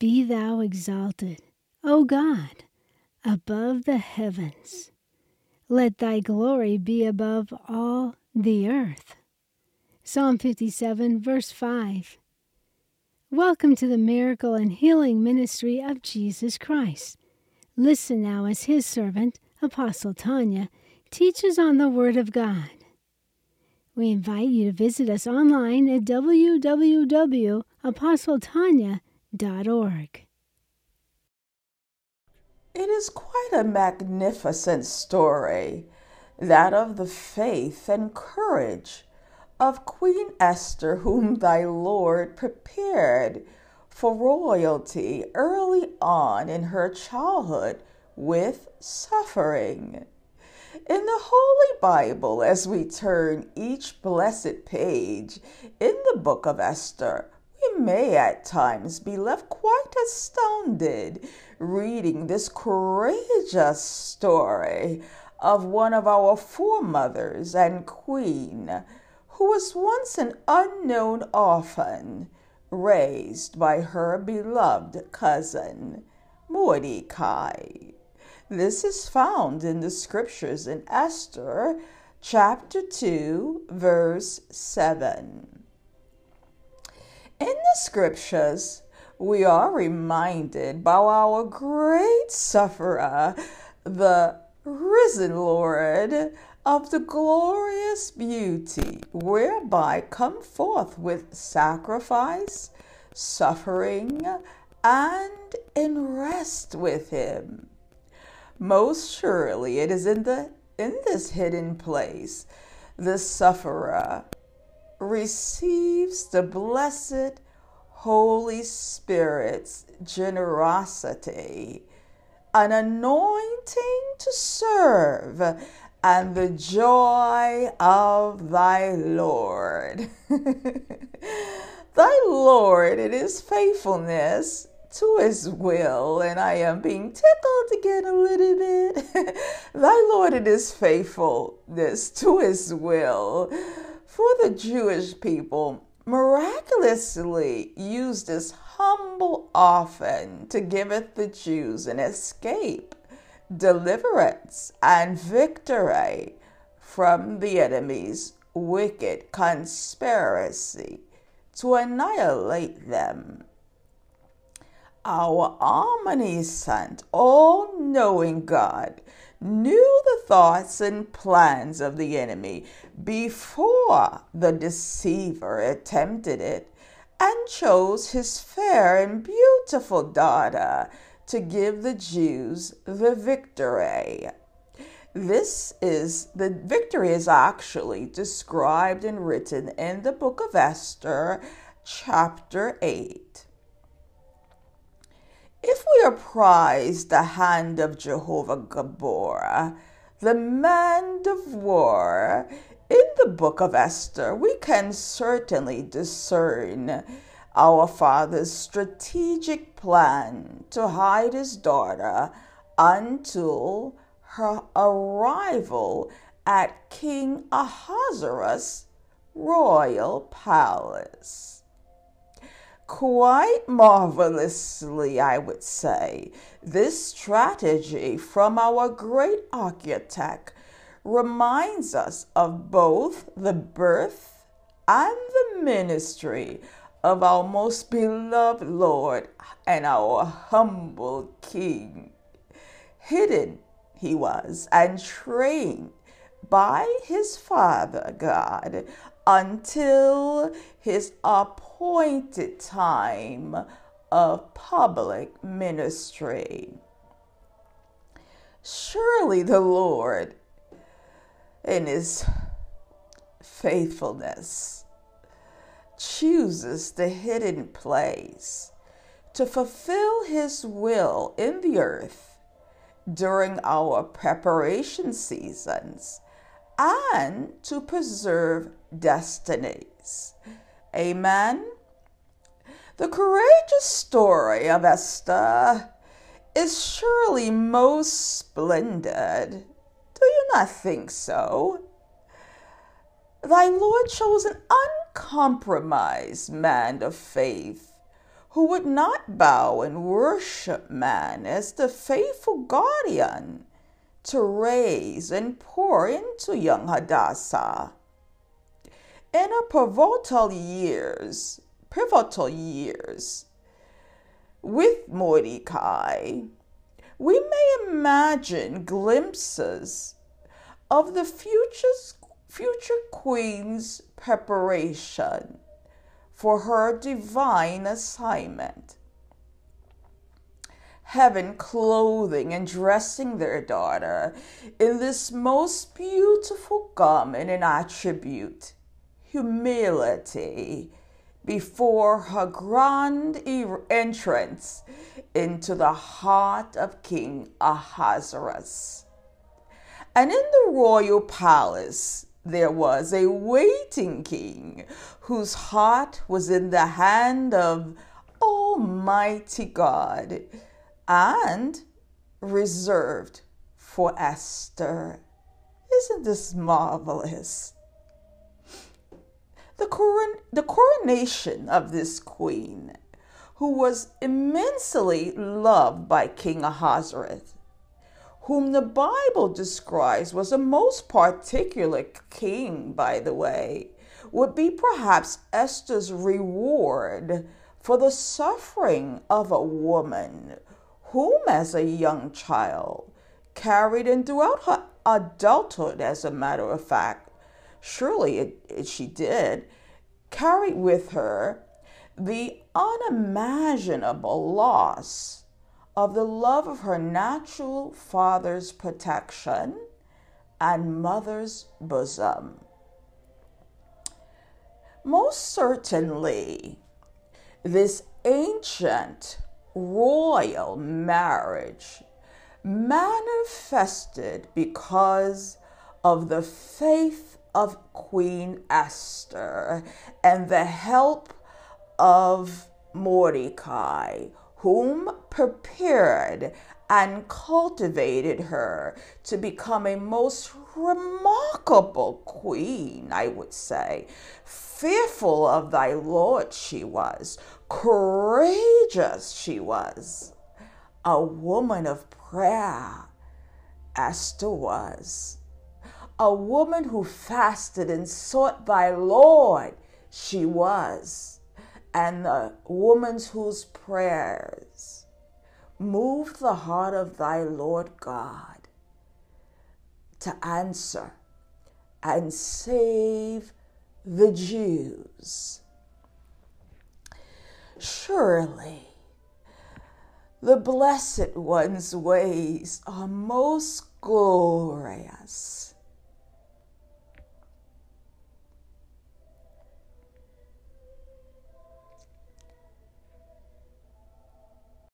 Be thou exalted, O God, above the heavens. Let thy glory be above all the earth. Psalm 57, verse 5. Welcome to the miracle and healing ministry of Jesus Christ. Listen now as his servant, Apostle Tanya, teaches on the Word of God. We invite you to visit us online at It is quite a magnificent story, that of the faith and courage of Queen Esther, whom thy Lord prepared for royalty early on in her childhood with suffering. In the Holy Bible, as we turn each blessed page in the book of Esther, we may at times be left quite astounded reading this courageous story of one of our foremothers and queen who was once an unknown orphan, raised by her beloved cousin, Mordecai. This is found in the scriptures in Esther chapter 2, verse 7. In the scriptures, we are reminded by our great sufferer, the risen Lord, of the glorious beauty whereby come forth with sacrifice, suffering, and in rest with him. Most surely it is in the in this hidden place the sufferer receives the blessed Holy Spirit's generosity, an anointing to serve and the joy of thy Lord. thy Lord, it is faithfulness to his will, and I am being tickled again a little bit. thy Lord, it is faithfulness to his will. For the Jewish people, miraculously used this humble orphan to giveth the Jews an escape deliverance and victory from the enemy's wicked conspiracy to annihilate them. Our omniscient, all knowing God knew the thoughts and plans of the enemy before the deceiver attempted it and chose his fair and beautiful daughter to give the Jews the victory. This is the victory is actually described and written in the book of Esther, chapter 8. If we apprise the hand of Jehovah Gibbor, the man of war, in the book of Esther, we can certainly discern our father's strategic plan to hide his daughter until her arrival at King Ahasuerus' royal palace. Quite marvelously, I would say, this strategy from our great architect reminds us of both the birth and the ministry of our most beloved Lord and our humble King. Hidden he was and trained by his Father God until his appointed time of public ministry. Surely the Lord, in his faithfulness, chooses the hidden place to fulfill His will in the earth during our preparation seasons and to preserve destinies. Amen. The courageous story of Esther is surely most splendid. Do you not think so? Thy Lord chose an uncompromised man of faith who would not bow and worship man as the faithful guardian to raise and pour into young Hadassah. In her pivotal years, pivotal years with Mordecai, we may imagine glimpses of the future, future queen's preparation for her divine assignment. Heaven clothing and dressing their daughter in this most beautiful garment and attribute, humility, before her grand entrance into the heart of King Ahasuerus. And in the royal palace, there was a waiting king whose heart was in the hand of Almighty God and reserved for Esther. Isn't this marvelous? The, coron- the coronation of this queen, who was immensely loved by King Ahasuerus, whom the Bible describes was a most particular king, by the way, would be perhaps Esther's reward for the suffering of a woman whom, as a young child, carried in throughout her adulthood, as a matter of fact, surely it, it, she did, carried with her the unimaginable loss of the love of her natural father's protection and mother's bosom. Most certainly, this ancient royal marriage manifested because of the faith of Queen Esther and the help of Mordecai, whom prepared and cultivated her to become a most remarkable queen, I would say. Fearful of thy Lord, she was. Courageous, she was. A woman of prayer, Esther was. A woman who fasted and sought thy Lord, she was and the woman whose prayers moved the heart of thy Lord God to answer and save the Jews. Surely the Blessed One's ways are most glorious